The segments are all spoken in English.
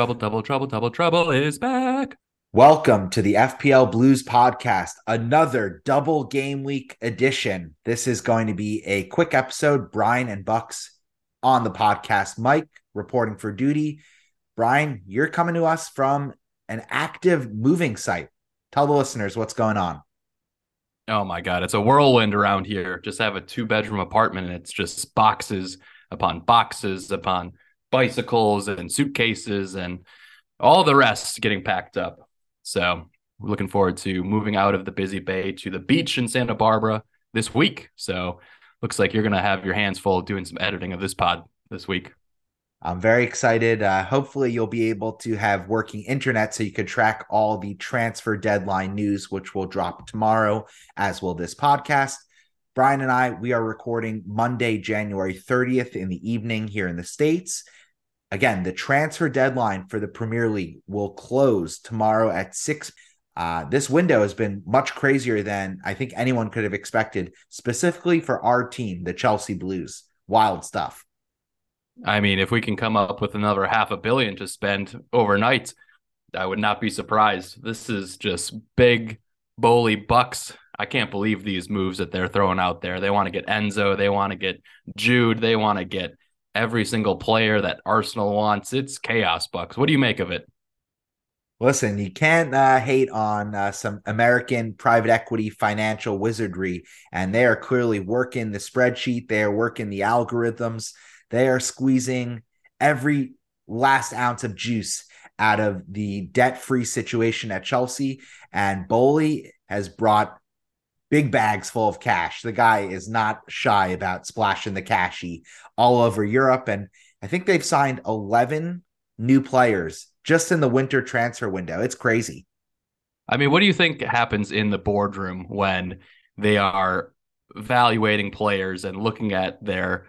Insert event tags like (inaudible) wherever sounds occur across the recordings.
trouble, double trouble, double trouble is back. Welcome to the FPL Blues podcast, another double game week edition. This is going to be a quick episode. Brian and Bucks on the podcast. Mike reporting for duty. Brian, you're coming to us from an active moving site. Tell the listeners what's going on. Oh my God, it's a whirlwind around here. Just have a two bedroom apartment and it's just boxes upon boxes upon bicycles and suitcases and all the rest getting packed up. So we're looking forward to moving out of the busy bay to the beach in Santa Barbara this week. So looks like you're going to have your hands full doing some editing of this pod this week. I'm very excited. Uh, hopefully, you'll be able to have working internet so you can track all the transfer deadline news, which will drop tomorrow, as will this podcast. Brian and I, we are recording Monday, January 30th in the evening here in the States. Again, the transfer deadline for the Premier League will close tomorrow at 6. Uh, this window has been much crazier than I think anyone could have expected, specifically for our team, the Chelsea Blues. Wild stuff. I mean, if we can come up with another half a billion to spend overnight, I would not be surprised. This is just big, bully bucks I can't believe these moves that they're throwing out there. They want to get Enzo, they want to get Jude, they want to get every single player that Arsenal wants. It's chaos, Bucks. What do you make of it? Listen, you can't uh, hate on uh, some American private equity financial wizardry, and they are clearly working the spreadsheet. They are working the algorithms. They are squeezing every last ounce of juice out of the debt-free situation at Chelsea. And Boehly has brought big bags full of cash. The guy is not shy about splashing the cashy all over Europe. And I think they've signed 11 new players just in the winter transfer window. It's crazy. I mean, what do you think happens in the boardroom when they are evaluating players and looking at their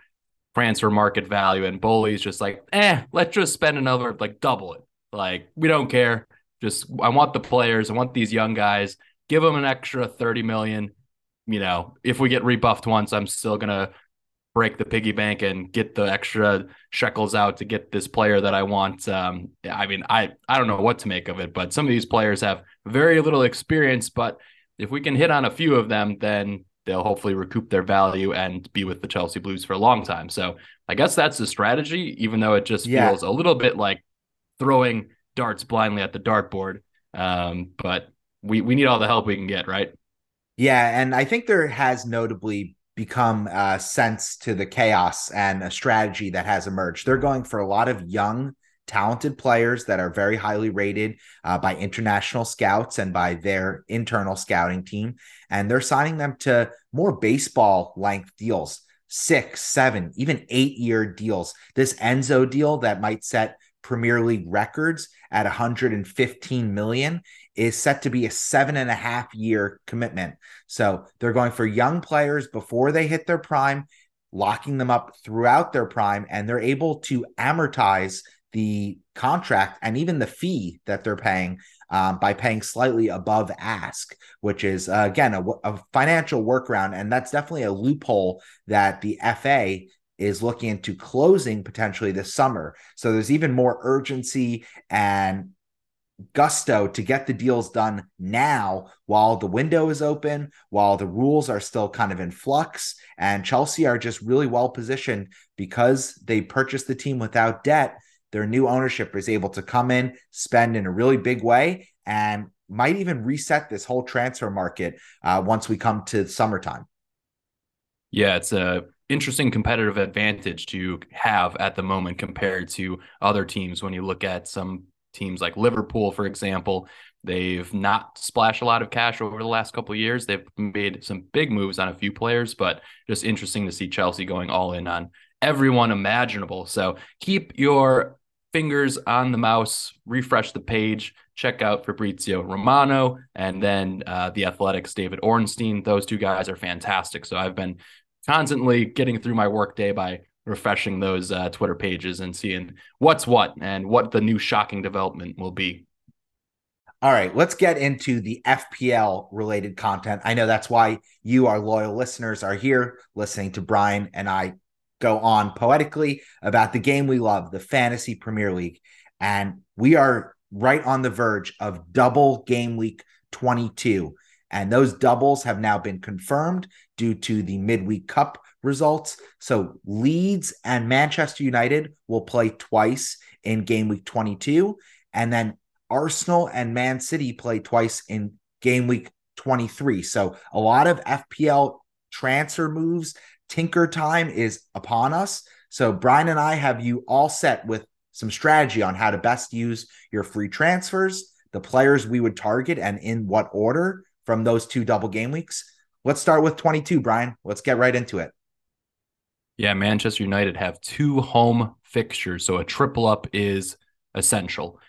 transfer market value and Boehly's just like, eh, let's just spend another like double it. Like, we don't care. Just I want the players, I want these young guys give them an extra 30 million. You know, if we get rebuffed once, I'm still going to break the piggy bank and get the extra shekels out to get this player that I want. Um, I mean, I, I don't know what to make of it, but some of these players have very little experience, but if we can hit on a few of them, then they'll hopefully recoup their value and be with the Chelsea Blues for a long time. So I guess that's the strategy, even though it just yeah. feels a little bit like throwing darts blindly at the dartboard. Um, but we we need all the help we can get, right? Yeah, and I think there has notably become a sense to the chaos and a strategy that has emerged. They're going for a lot of young, talented players that are very highly rated uh, by international scouts and by their internal scouting team, and they're signing them to more baseball length deals. Six, seven, even eight year deals. This Enzo deal that might set Premier League records at 115 million is set to be a seven and a half year commitment. So they're going for young players before they hit their prime, locking them up throughout their prime, and they're able to amortize the contract and even the fee that they're paying um, by paying slightly above ask, which is uh, again a, a financial workaround, and that's definitely a loophole that the FA is looking into closing potentially this summer. So there's even more urgency and gusto to get the deals done now while the window is open, while the rules are still kind of in flux. And Chelsea are just really well positioned because they purchased the team without debt. Their new ownership is able to come in, spend in a really big way, and might even reset this whole transfer market uh, once we come to summertime. Yeah, it's a interesting competitive advantage to have at the moment compared to other teams when you look at some teams like Liverpool, for example. They've not splashed a lot of cash over the last couple of years. They've made some big moves on a few players, but just interesting to see Chelsea going all in on everyone imaginable. So keep your fingers on the mouse, refresh the page, check out Fabrizio Romano, and then uh, the Athletics David Ornstein. Those two guys are fantastic. So I've been constantly getting through my workday by refreshing those uh, Twitter pages and seeing what's what and what the new shocking development will be. All right, let's get into the FPL related content. I know that's why you, our loyal listeners, are here listening to Brian and I go on poetically about the game we love, the Fantasy Premier League. And we are right on the verge of double game week 22. And those doubles have now been confirmed due to the midweek cup results. So Leeds and Manchester United will play twice in game week 22. And then Arsenal and Man City play twice in game week 23. So a lot of FPL transfer moves. Tinker time is upon us. So Brian and I have you all set with some strategy on how to best use your free transfers, the players we would target, and in what order from those two double game weeks. Let's start with 22, Brian. Let's get right into it. Yeah, Manchester United have two home fixtures, so a triple up is essential.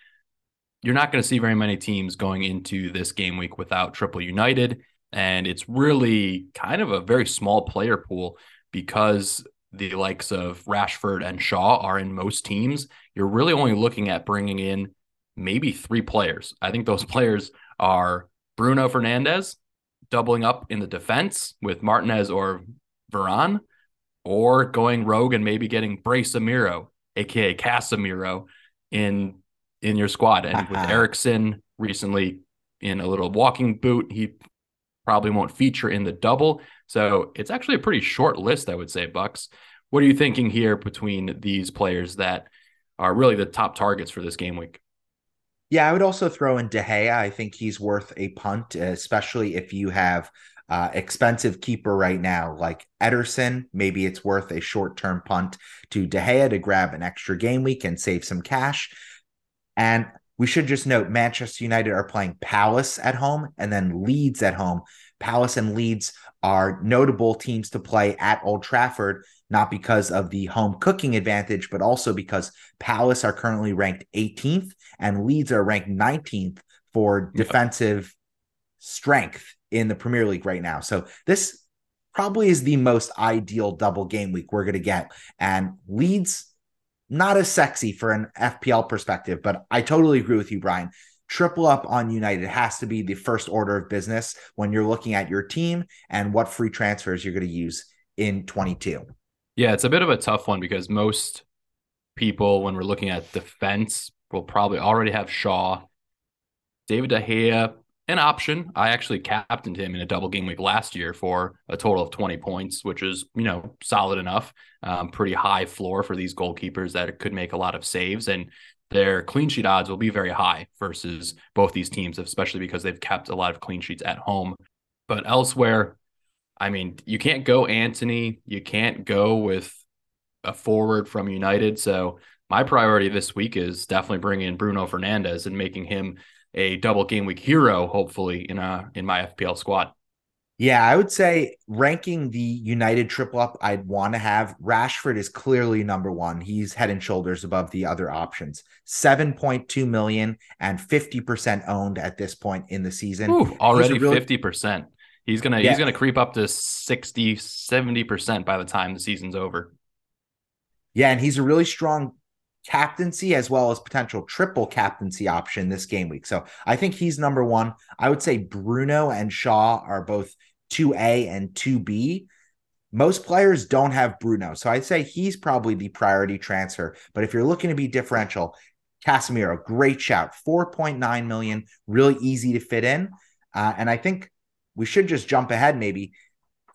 You're not going to see very many teams going into this game week without triple United, and it's really kind of a very small player pool because the likes of Rashford and Shaw are in most teams. You're really only looking at bringing in maybe three players. I think those (laughs) players are Bruno Fernandes doubling up in the defense with Martinez or Varane, or going rogue and maybe getting Brace Amiro, aka Casemiro, in in your squad. And with (laughs) Eriksen recently in a little walking boot, he probably won't feature in the double. So it's actually a pretty short list, I would say, Bucks. What are you thinking here between these players that are really the top targets for this game week? Yeah, I would also throw in De Gea. I think he's worth a punt, especially if you have uh, expensive keeper right now like Ederson. Maybe it's worth a short term punt to De Gea to grab an extra game week and save some cash. And we should just note Manchester United are playing Palace at home and then Leeds at home. Palace and Leeds are notable teams to play at Old Trafford not because of the home cooking advantage, but also because Palace are currently ranked 18th and Leeds are ranked 19th for defensive strength in the Premier League right now. So this probably is the most ideal double game week we're going to get. And Leeds, not as sexy for an FPL perspective, but I totally agree with you, Brian. Triple up on United has to be the first order of business when you're looking at your team and what free transfers you're going to use in 22. Yeah, it's a bit of a tough one because most people, when we're looking at defense, will probably already have Shaw, David De Gea, an option. I actually captained him in a double game week last year for a total of 20 points, which is, you know, solid enough. Um, pretty high floor for these goalkeepers that could make a lot of saves. And their clean sheet odds will be very high versus both these teams, especially because they've kept a lot of clean sheets at home. But elsewhere, I mean, you can't go Antony. You can't go with a forward from United. So my priority this week is definitely bringing in Bruno Fernandes and making him a double game week hero, hopefully in a in my FPL squad. Yeah, I would say ranking the United triple up, I'd want to have Rashford is clearly number one. He's head and shoulders above the other options. 7.2 million and 50% owned at this point in the season. Ooh, already really, 50%. He's gonna yeah. he's gonna creep up to 60, 70% by the time the season's over. Yeah, and he's a really strong captaincy as well as potential triple captaincy option this game week. So I think he's number one. I would say Bruno and Shaw are both 2A and 2B. Most players don't have Bruno. So I'd say he's probably the priority transfer. But if you're looking to be differential, Casemiro, great shout. 4.9 million, really easy to fit in. Uh, and I think we should just jump ahead maybe.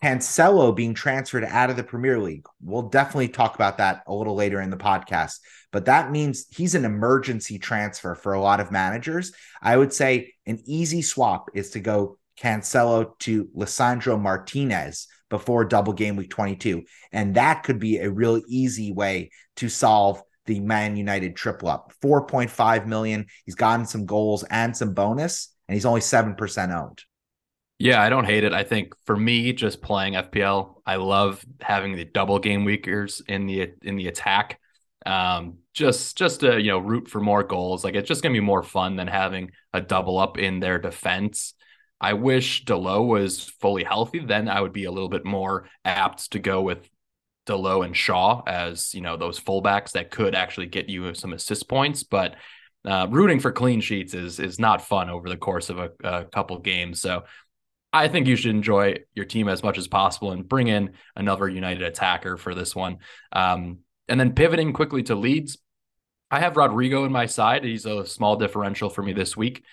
Cancelo being transferred out of the Premier League. We'll definitely talk about that a little later in the podcast. But that means he's an emergency transfer for a lot of managers. I would say an easy swap is to go Cancelo to Lisandro Martinez before double game week 22. And that could be a real easy way to solve the Man United triple up. 4.5 million. He's gotten some goals and some bonus, and he's only 7% owned. Yeah, I don't hate it. I think for me, just playing FPL, I love having the double game weekers in the in the attack. Um, just just to you know root for more goals. Like it's just gonna be more fun than having a double up in their defense. I wish Dalot was fully healthy. Then I would be a little bit more apt to go with Dalot and Shaw as you know those fullbacks that could actually get you some assist points. But uh, rooting for clean sheets is is not fun over the course of a, a couple games. So I think you should enjoy your team as much as possible and bring in another United attacker for this one. Um, and then pivoting quickly to Leeds, I have Rodrigo in my side. He's a small differential for me this week.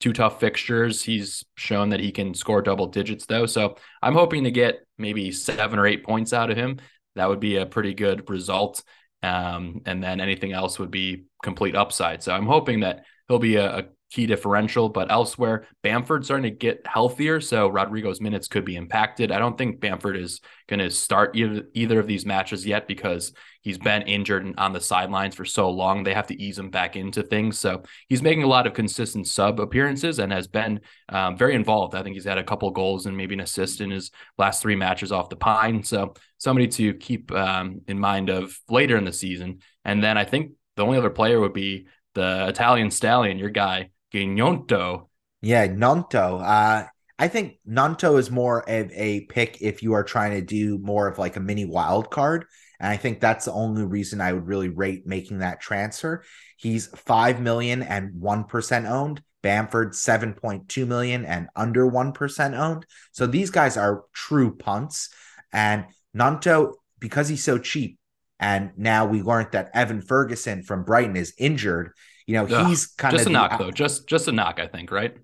Two tough fixtures. He's shown that he can score double digits, though. So I'm hoping to get maybe seven or eight points out of him. That would be a pretty good result. Um, and then anything else would be complete upside. So I'm hoping that he'll be a, a key differential, but elsewhere, Bamford's starting to get healthier, so Rodrigo's minutes could be impacted. I don't think Bamford is going to start either, either of these matches yet because he's been injured and on the sidelines for so long. They have to ease him back into things. So he's making a lot of consistent sub appearances and has been um, very involved. I think he's had a couple goals and maybe an assist in his last three matches off the pine. So somebody to keep um, in mind of later in the season. And then I think the only other player would be the Italian stallion, your guy, Gnonto. Yeah, Gnonto. Uh, I think Gnonto is more of a pick if you are trying to do more of like a mini wild card. And I think that's the only reason I would really rate making that transfer. He's 5 million and 1% owned. Bamford 7.2 million and under 1% owned. So these guys are true punts. And Gnonto, because he's so cheap, and now we learned that Evan Ferguson from Brighton is injured. You know, Ugh, he's kind just of just a knock though. Just just a knock, I think, right?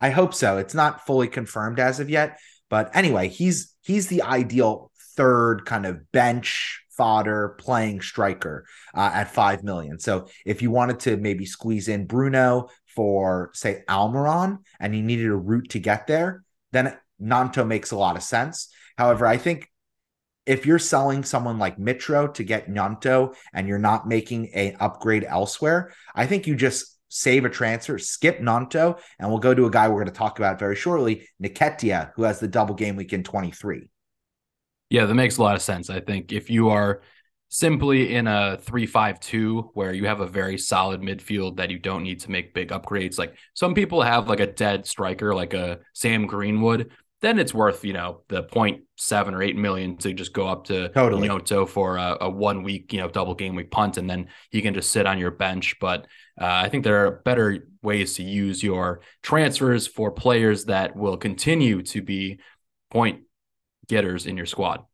I hope so. It's not fully confirmed as of yet, but anyway, he's he's the ideal third kind of bench fodder playing striker uh, at five million. So if you wanted to maybe squeeze in Bruno for say Almiron and you needed a route to get there, then Gnonto makes a lot of sense. However, I think if you're selling someone like Mitro to get Gnonto and you're not making an upgrade elsewhere, I think you just save a transfer, skip Gnonto, and we'll go to a guy we're going to talk about very shortly, Nketiah, who has the double game week in 23. Yeah, that makes a lot of sense. I think if you are simply in a 3-5-2 where you have a very solid midfield that you don't need to make big upgrades, like some people have like a dead striker like a Sam Greenwood then it's worth you know the point seven or eight million to just go up to totally for a, a, one week you know double game week punt, and then he can just sit on your bench. But uh, I think there are better ways to use your transfers for players that will continue to be point getters in your squad.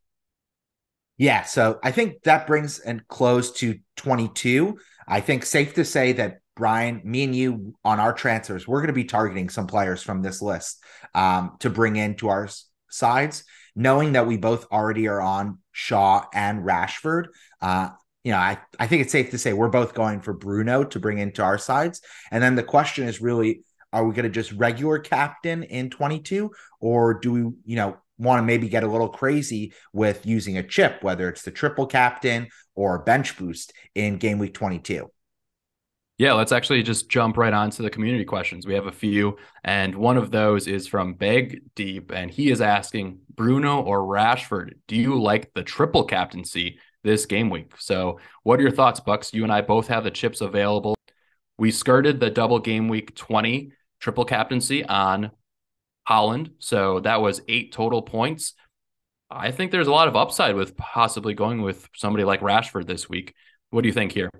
Yeah, so I think that brings and close to 22. I think safe to say that Brian, me and you on our transfers, we're going to be targeting some players from this list um, to bring into our sides, knowing that we both already are on Shaw and Rashford. Uh, you know, I, I think it's safe to say we're both going for Bruno to bring into our sides. And then the question is really, are we going to just regular captain in 22 or do we, you know, want to maybe get a little crazy with using a chip, whether it's the triple captain or bench boost in game week 22? Yeah, let's actually just jump right on to the community questions. We have a few, and one of those is from Beg Deep, and he is asking Bruno or Rashford, do you like the triple captaincy this game week? So, what are your thoughts, Bucks? You and I both have the chips available. We skirted the double game week 20 triple captaincy on Haaland. So, that was eight total points. I think there's a lot of upside with possibly going with somebody like Rashford this week. What do you think here?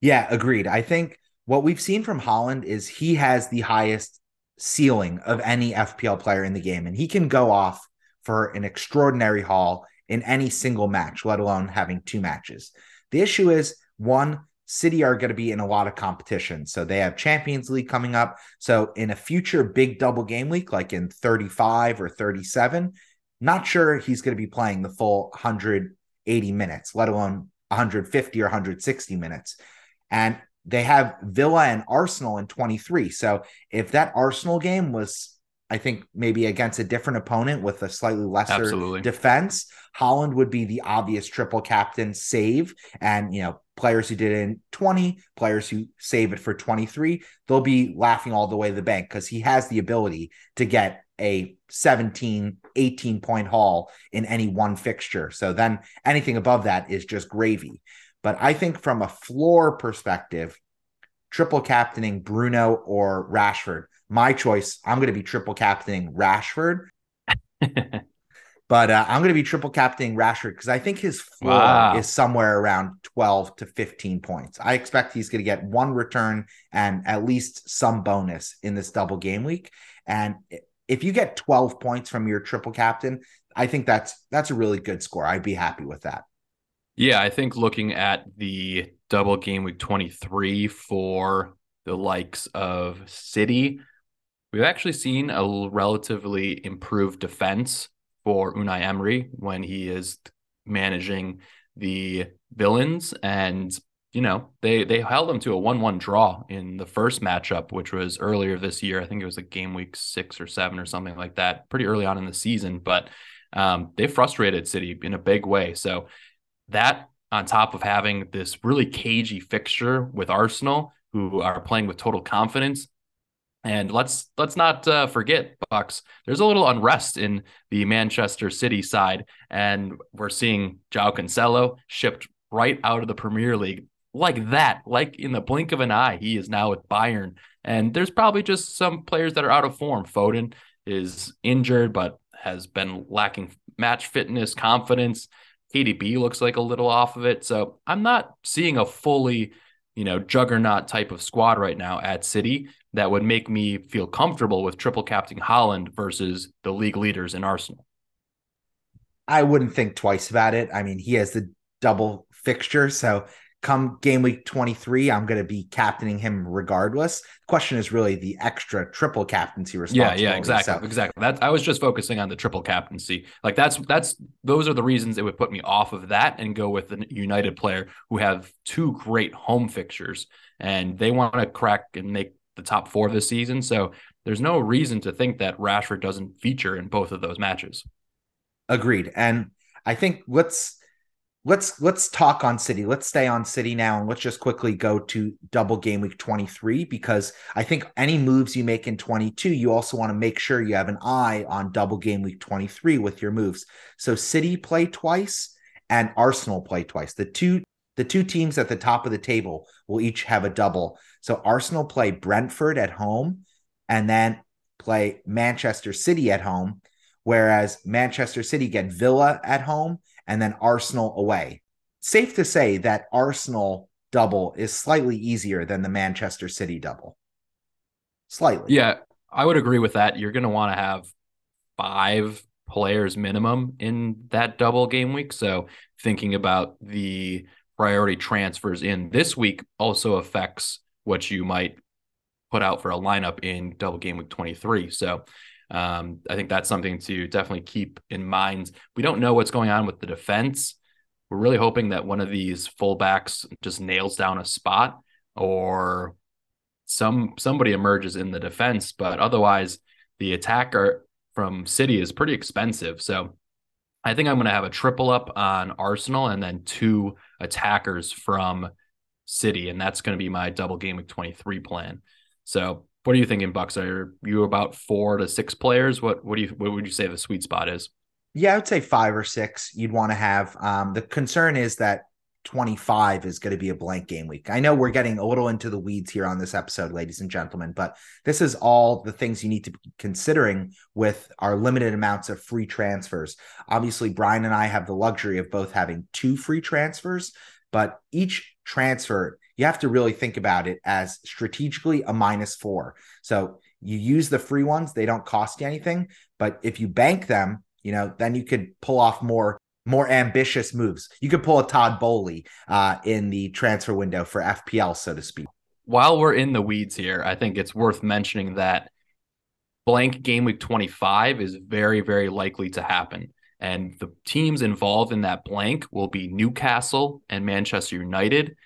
Yeah, agreed. I think what we've seen from Haaland is he has the highest ceiling of any FPL player in the game, and he can go off for an extraordinary haul in any single match, let alone having two matches. The issue is one, City are going to be in a lot of competition. So they have Champions League coming up. So in a future big double game week, like in 35 or 37, not sure he's going to be playing the full 180 minutes, let alone 150 or 160 minutes. And they have Villa and Arsenal in 23. So if that Arsenal game was, I think, maybe against a different opponent with a slightly lesser Absolutely. defense, Haaland would be the obvious triple captain save. And, you know, players who did it in 20, players who save it for 23, they'll be laughing all the way to the bank because he has the ability to get a 17, 18 point haul in any one fixture. So then anything above that is just gravy. But I think from a floor perspective, triple captaining Bruno or Rashford, my choice, I'm going to be triple captaining Rashford. (laughs) but uh, I'm going to be triple captaining Rashford because I think his floor wow. is somewhere around 12 to 15 points. I expect he's going to get one return and at least some bonus in this double game week. And if you get 12 points from your triple captain, I think that's that's a really good score. I'd be happy with that. Yeah, I think looking at the double game week 23 for the likes of City, we've actually seen a relatively improved defense for Unai Emery when he is managing the villains. And you know they they held them to a 1-1 draw in the first matchup which was earlier this year. I think it was like game week 6 or 7 or something like that pretty early on in the season. But um, they frustrated city in a big way. So that on top of having this really cagey fixture with arsenal who are playing with total confidence and let's let's not uh, forget, Bucks. There's a little unrest in the Manchester City side, and we're seeing João Cancelo shipped right out of the Premier League like that, like in the blink of an eye. He is now with Bayern, and there's probably just some players that are out of form. Foden is injured, but has been lacking match fitness, confidence. KDB looks like a little off of it, so I'm not seeing a fully you know, juggernaut type of squad right now at City that would make me feel comfortable with triple captain Haaland versus the league leaders in Arsenal. I wouldn't think twice about it. I mean, he has the double fixture, so come game week 23, I'm going to be captaining him regardless. The question is really the extra triple captaincy responsibility. Yeah, yeah, exactly. So, exactly. That I was just focusing on the triple captaincy. Like that's that's those are the reasons it would put me off of that and go with the United player who have two great home fixtures and they want to crack and make the top 4 this season. So there's no reason to think that Rashford doesn't feature in both of those matches. Agreed. And I think let's let's let's talk on city. Let's stay on city now and let's just quickly go to double game week 23 because i think any moves you make in 22 you also want to make sure you have an eye on double game week 23 with your moves. So city play twice and arsenal play twice. The two the two teams at the top of the table will each have a double. So arsenal play brentford at home and then play manchester city at home whereas manchester city get villa at home and then Arsenal away. Safe to say that Arsenal double is slightly easier than the Manchester City double. Slightly. Yeah, I would agree with that. You're going to want to have five players minimum in that double game week. So thinking about the priority transfers in this week also affects what you might put out for a lineup in double game week 23. So um, I think that's something to definitely keep in mind. We don't know what's going on with the defense. We're really hoping that one of these fullbacks just nails down a spot or some somebody emerges in the defense, but otherwise the attacker from City is pretty expensive. So I think I'm going to have a triple up on Arsenal and then two attackers from City, and that's going to be my double game of 23 plan. So what are you thinking, Bucks? Are you about four to six players? What what do you what would you say the sweet spot is? Yeah, I would say five or six. You'd want to have. Um, the concern is that 25 is going to be a blank game week. I know we're getting a little into the weeds here on this episode, ladies and gentlemen, but this is all the things you need to be considering with our limited amounts of free transfers. Obviously, Brian and I have the luxury of both having two free transfers, but each transfer you have to really think about it as strategically a minus four. So you use the free ones, they don't cost you anything. But if you bank them, you know, then you could pull off more more ambitious moves. You could pull a Todd Boehly uh, in the transfer window for FPL, so to speak. While we're in the weeds here, I think it's worth mentioning that blank game week 25 is very, very likely to happen. And the teams involved in that blank will be Newcastle and Manchester United,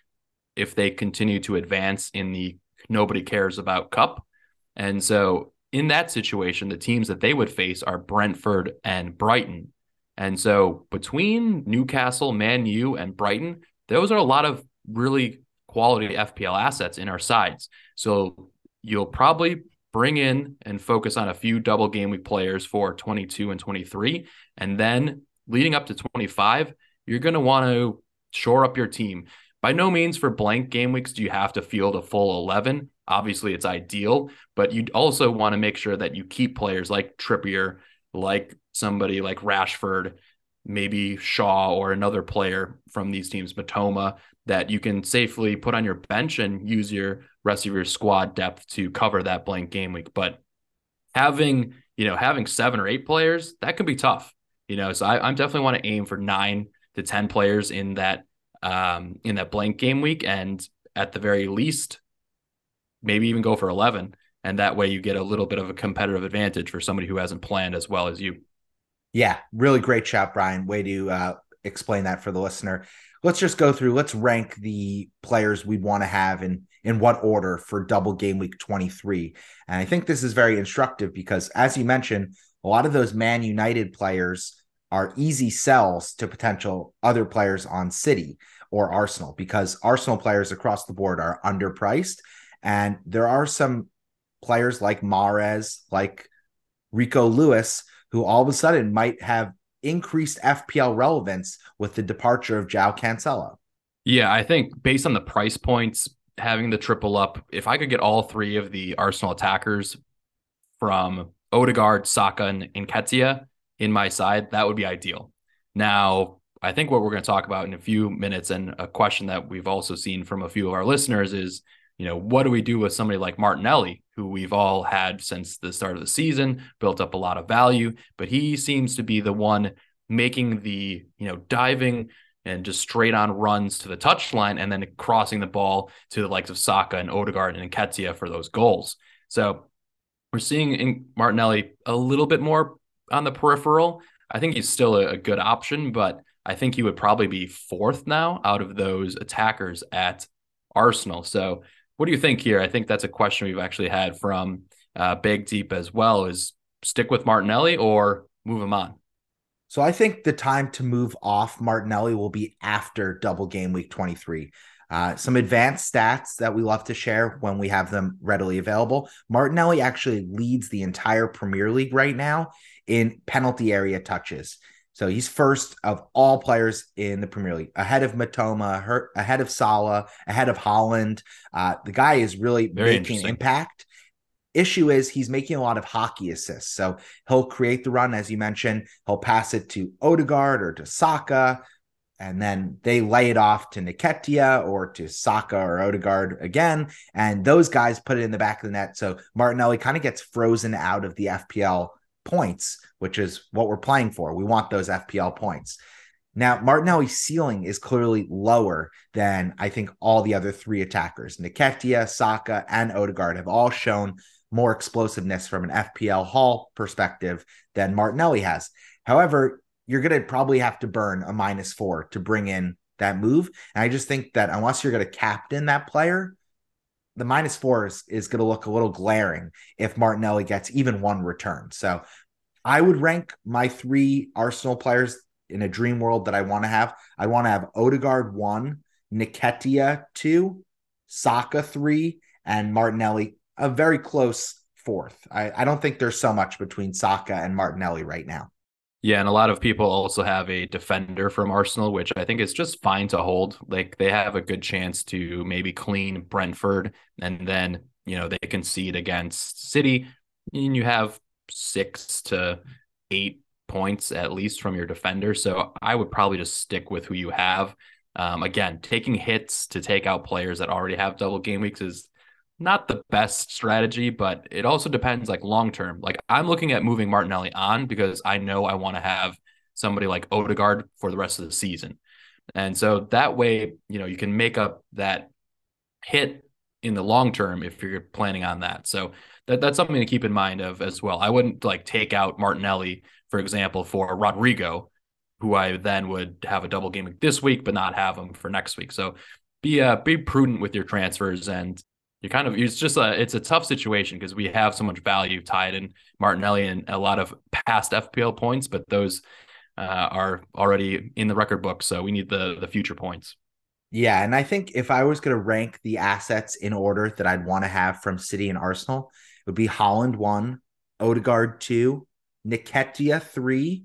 if they continue to advance in the nobody cares about cup. And so in that situation, the teams that they would face are Brentford and Brighton. And so between Newcastle, Man U, and Brighton, those are a lot of really quality FPL assets in our sides. So you'll probably bring in and focus on a few double game week players for 22 and 23. And then leading up to 25, you're going to want to shore up your team. By no means for blank game weeks do you have to field a full 11. Obviously, it's ideal, but you also want to make sure that you keep players like Trippier, like somebody like Rashford, maybe Shaw or another player from these teams, Mitoma, that you can safely put on your bench and use your rest of your squad depth to cover that blank game week. But having, you know, having seven or eight players, that can be tough. You know, so I, I definitely want to aim for nine to 10 players in that um, in that blank game week, and at the very least, maybe even go for 11. And that way you get a little bit of a competitive advantage for somebody who hasn't planned as well as you. Yeah, really great shot, Brian. Way to uh, explain that for the listener. Let's just go through, let's rank the players we want to have in in what order for double game week 23. And I think this is very instructive because as you mentioned, a lot of those Man United players are easy sells to potential other players on City or Arsenal because Arsenal players across the board are underpriced and there are some players like Mahrez, like Rico Lewis, who all of a sudden might have increased FPL relevance with the departure of João Cancelo. Yeah, I think based on the price points, having the triple up, if I could get all three of the Arsenal attackers from Odegaard, Saka, and Nketiah in my side, that would be ideal. Now, I think what we're going to talk about in a few minutes, and a question that we've also seen from a few of our listeners is, you know, what do we do with somebody like Martinelli, who we've all had since the start of the season, built up a lot of value, but he seems to be the one making the, you know, diving and just straight on runs to the touchline and then crossing the ball to the likes of Saka and Odegaard and Nketiah for those goals. So we're seeing in Martinelli a little bit more on the peripheral. I think he's still a, a good option, but I think he would probably be fourth now out of those attackers at Arsenal. So, what do you think here? I think that's a question we've actually had from uh, Big Deep as well. Is stick with Martinelli or move him on? So I think the time to move off Martinelli will be after double game week 23. Uh, some advanced stats that we love to share when we have them readily available. Martinelli actually leads the entire Premier League right now in penalty area touches. So he's first of all players in the Premier League, ahead of Mitoma, ahead of Salah, ahead of Haaland. Uh, the guy is really Very making impact. Issue is he's making a lot of hockey assists. So he'll create the run, as you mentioned. He'll pass it to Odegaard or to Saka, and then they lay it off to Nketiah or to Saka or Odegaard again. And those guys put it in the back of the net. So Martinelli kind of gets frozen out of the FPL points, which is what we're playing for. We want those FPL points. Now, Martinelli's ceiling is clearly lower than I think all the other three attackers. Nketiah, Saka, and Odegaard have all shown more explosiveness from an FPL haul perspective than Martinelli has. However, you're going to probably have to burn a minus four to bring in that move. And I just think that unless you're going to captain that player, the minus four is, is going to look a little glaring if Martinelli gets even one return. So I would rank my three Arsenal players in a dream world that I want to have. I want to have Odegaard one, Nketiah two, Saka three, and Martinelli a very close fourth. I, I don't think there's so much between Saka and Martinelli right now. Yeah, and a lot of people also have a defender from Arsenal, which I think is just fine to hold. Like they have a good chance to maybe clean Brentford, and then you know they concede against City, and you have six to eight points at least from your defender. So I would probably just stick with who you have. Um, again, taking hits to take out players that already have double game weeks is not the best strategy, but it also depends like long term. Like I'm looking at moving Martinelli on because I know I want to have somebody like Odegaard for the rest of the season. And so that way, you know, you can make up that hit in the long term if you're planning on that. So that, that's something to keep in mind of as well. I wouldn't like take out Martinelli, for example, for Rodrigo, who I then would have a double game this week, but not have him for next week. So be uh, be prudent with your transfers and you kind of it's just a it's a tough situation because we have so much value tied in Martinelli and a lot of past FPL points, but those uh, are already in the record book, so we need the the future points. Yeah, and I think if I was going to rank the assets in order that I'd want to have from City and Arsenal, it would be Haaland one, Odegaard two, Nketiah three,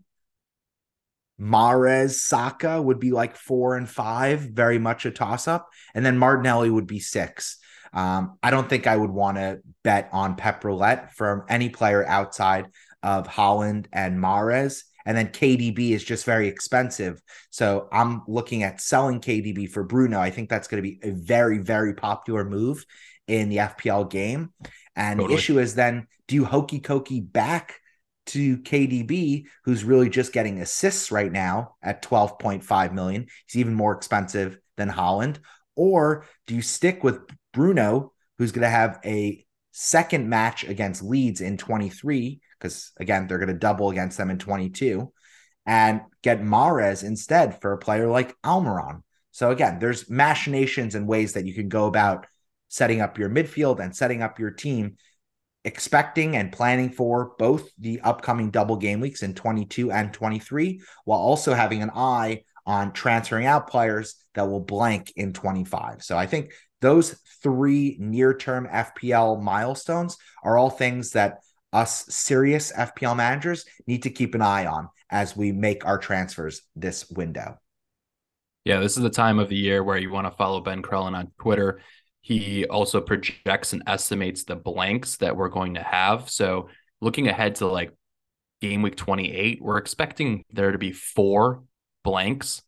Mahrez, Saka would be like four and five, very much a toss up, and then Martinelli would be six. Um, I don't think I would want to bet on Pep Roulette from any player outside of Haaland and Mahrez. And then KDB is just very expensive. So I'm looking at selling KDB for Bruno. I think that's going to be a very, very popular move in the FPL game. And totally. the issue is then do you hokey cokey back to KDB, who's really just getting assists right now at 12.5 million? He's even more expensive than Haaland. Or do you stick with Bruno, who's going to have a second match against Leeds in 23? Because again, they're going to double against them in 22 and get Mahrez instead for a player like Almiron. So again, there's machinations and ways that you can go about setting up your midfield and setting up your team expecting and planning for both the upcoming double game weeks in 22 and 23 while also having an eye on transferring out players that will blank in 25. So I think those three near-term FPL milestones are all things that us serious FPL managers need to keep an eye on as we make our transfers this window. Yeah, this is the time of the year where you want to follow Ben Crellin on Twitter. He also projects and estimates the blanks that we're going to have. So looking ahead to like game week 28, we're expecting there to be four blanks.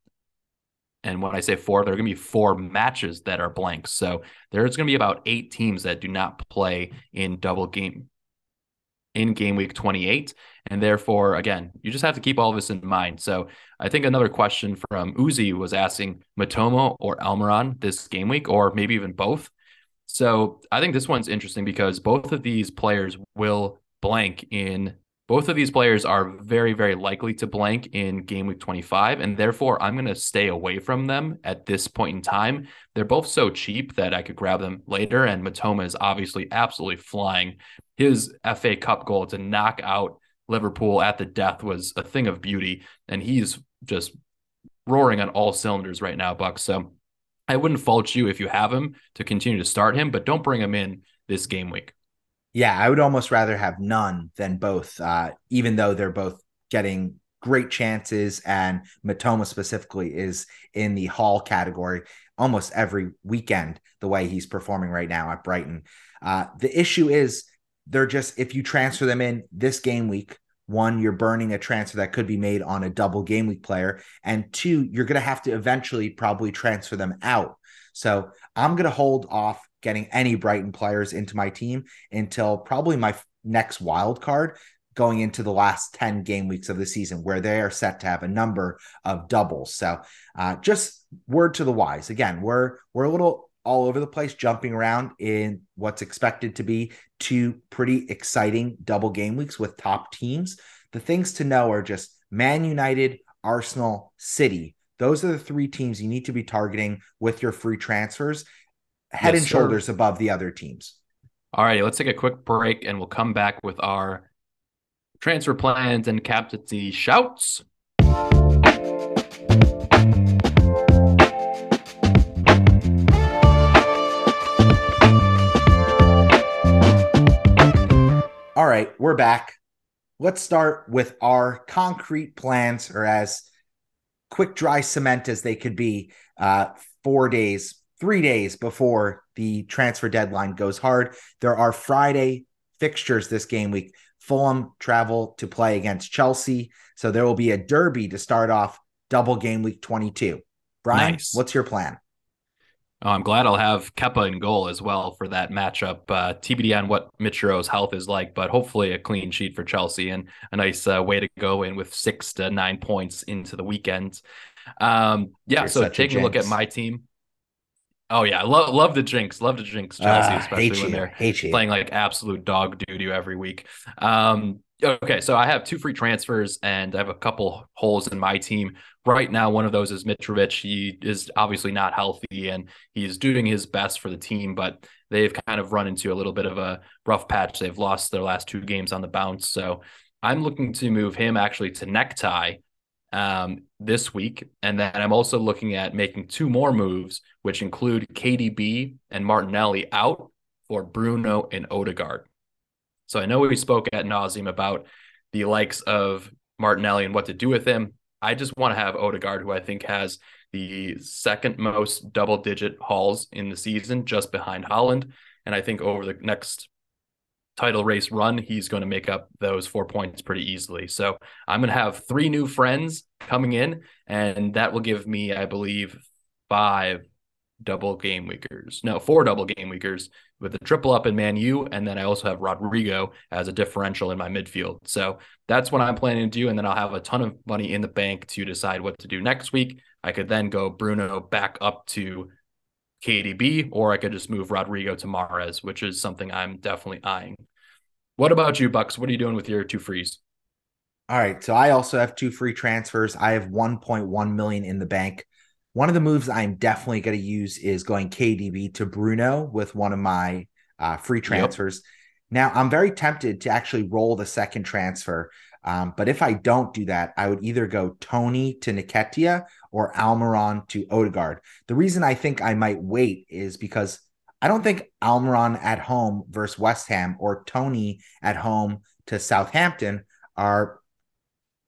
And when I say four, there are going to be four matches that are blanks. So there's going to be about eight teams that do not play in double game in game week 28. And therefore, again, you just have to keep all of this in mind. So I think another question from Uzi was asking Mitoma or Almiron this game week, or maybe even both. So I think this one's interesting because both of these players will blank in both of these players are very, very likely to blank in game week 25, and therefore I'm going to stay away from them at this point in time. They're both so cheap that I could grab them later, and Mitoma is obviously absolutely flying. His FA Cup goal to knock out Liverpool at the death was a thing of beauty, and he's just roaring on all cylinders right now, Buck. So I wouldn't fault you if you have him to continue to start him, but don't bring him in this game week. Yeah, I would almost rather have none than both, uh, even though they're both getting great chances. And Mitoma specifically is in the Hall category almost every weekend, the way he's performing right now at Brighton. Uh, the issue is they're just, if you transfer them in this game week, one, you're burning a transfer that could be made on a double game week player. And two, you're going to have to eventually probably transfer them out. So I'm going to hold off getting any Brighton players into my team until probably my next wild card going into the last 10 game weeks of the season where they are set to have a number of doubles. So uh, just word to the wise. Again, we're we're a little all over the place jumping around in what's expected to be two pretty exciting double game weeks with top teams. The things to know are just Man United, Arsenal, City. Those are the three teams you need to be targeting with your free transfers head yes, and shoulders sir. above the other teams. All right, let's take a quick break and we'll come back with our transfer plans and captaincy shouts. All right, we're back. Let's start with our concrete plans, or as quick dry cement as they could be, uh, four days three days before the transfer deadline goes hard. There are Friday fixtures this game week. Fulham travel to play against Chelsea. So there will be a derby to start off double game week 22. Brian, nice. what's your plan? Oh, I'm glad I'll have Kepa in goal as well for that matchup. Uh, TBD on what Mitro's health is like, but hopefully a clean sheet for Chelsea and a nice uh, way to go in with six to nine points into the weekend. Um, yeah, You're so taking a, a look at my team, Oh yeah, love love the jinx, love the jinx Chelsea, uh, especially when they're playing like absolute dog doo doo every week. Um, okay, so I have two free transfers and I have a couple holes in my team right now. One of those is Mitrovic. He is obviously not healthy and he's doing his best for the team, but they've kind of run into a little bit of a rough patch. They've lost their last two games on the bounce, so I'm looking to move him actually to Nketiah um, this week. And then I'm also looking at making two more moves, which include KDB and Martinelli out for Bruno and Odegaard. So I know we spoke at nauseum about the likes of Martinelli and what to do with him. I just want to have Odegaard, who I think has the second most double digit hauls in the season, just behind Haaland. And I think over the next title race run, he's going to make up those four points pretty easily. So I'm going to have three new friends coming in, and that will give me, I believe, five double game weekers. No, four double game weekers with a triple up in Man U, and then I also have Rodrigo as a differential in my midfield. So that's what I'm planning to do, and then I'll have a ton of money in the bank to decide what to do next week I could then go Bruno back up to KDB, or I could just move Rodrigo to Mahrez, which is something I'm definitely eyeing. What about you, Bucks? What are you doing with your two frees? All right, so I also have two free transfers. I have 1.1 million in the bank. One of the moves I'm definitely going to use is going KDB to Bruno with one of my uh, free transfers. Yep. Now, I'm very tempted to actually roll the second transfer. Um, but if I don't do that, I would either go Toney to Nketiah or Almiron to Odegaard. The reason I think I might wait is because I don't think Almiron at home versus West Ham or Toney at home to Southampton are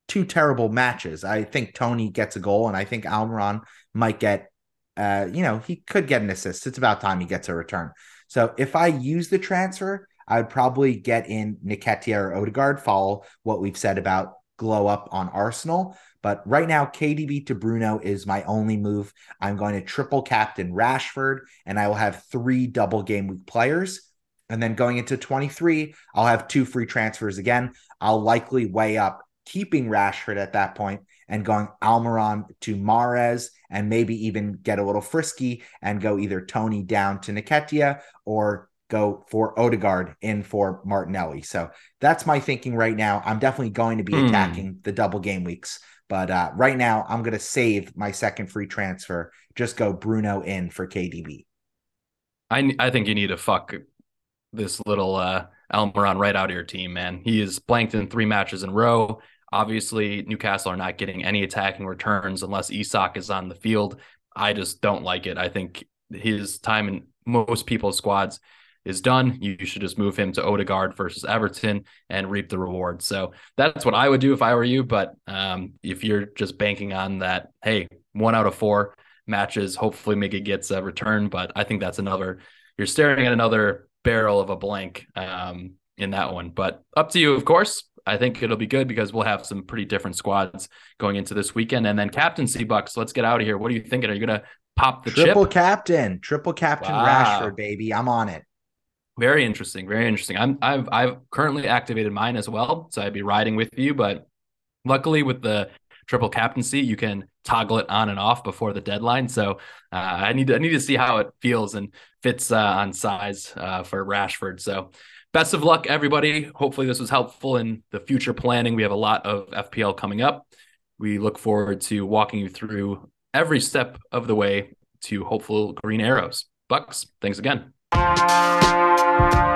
two terrible matches. I think Toney gets a goal, and I think Almiron might get, uh, you know, he could get an assist. It's about time he gets a return. So if I use the transfer, I would probably get in Nketiah or Odegaard, follow what we've said about glow up on Arsenal. But right now, KDB to Bruno is my only move. I'm going to triple captain Rashford, and I will have three double game week players. And then going into 23, I'll have two free transfers again. I'll likely weigh up keeping Rashford at that point and going Almiron to Mahrez and maybe even get a little frisky and go either Toney down to Nketiah or go for Odegaard in for Martinelli. So that's my thinking right now. I'm definitely going to be mm. attacking the double game weeks. But uh, right now, I'm going to save my second free transfer. Just go Bruno in for KDB. I I think you need to fuck this little uh, Almiron right out of your team, man. He is blanked in three matches in row. Obviously, Newcastle are not getting any attacking returns unless Isak is on the field. I just don't like it. I think his time in most people's squads is done. You should just move him to Odegaard versus Everton and reap the reward. So that's what I would do if I were you. But um, if you're just banking on that, hey, one out of four matches, hopefully Miggy gets a return. But I think that's another, you're staring at another barrel of a blank um, in that one. But up to you, of course. I think it'll be good because we'll have some pretty different squads going into this weekend. And then captaincy bucks, let's get out of here. What are you thinking? Are you gonna pop the triple chip? captain, triple captain wow. Rashford, baby. I'm on it. Very interesting. Very interesting. I'm I've I've currently activated mine as well, so I'd be riding with you. But luckily, with the triple captaincy, you can toggle it on and off before the deadline. So uh, I need to I need to see how it feels and fits uh, on size uh, for Rashford. So best of luck, everybody. Hopefully, this was helpful in the future planning. We have a lot of FPL coming up. We look forward to walking you through every step of the way to hopeful green arrows. Bucks, thanks again thank you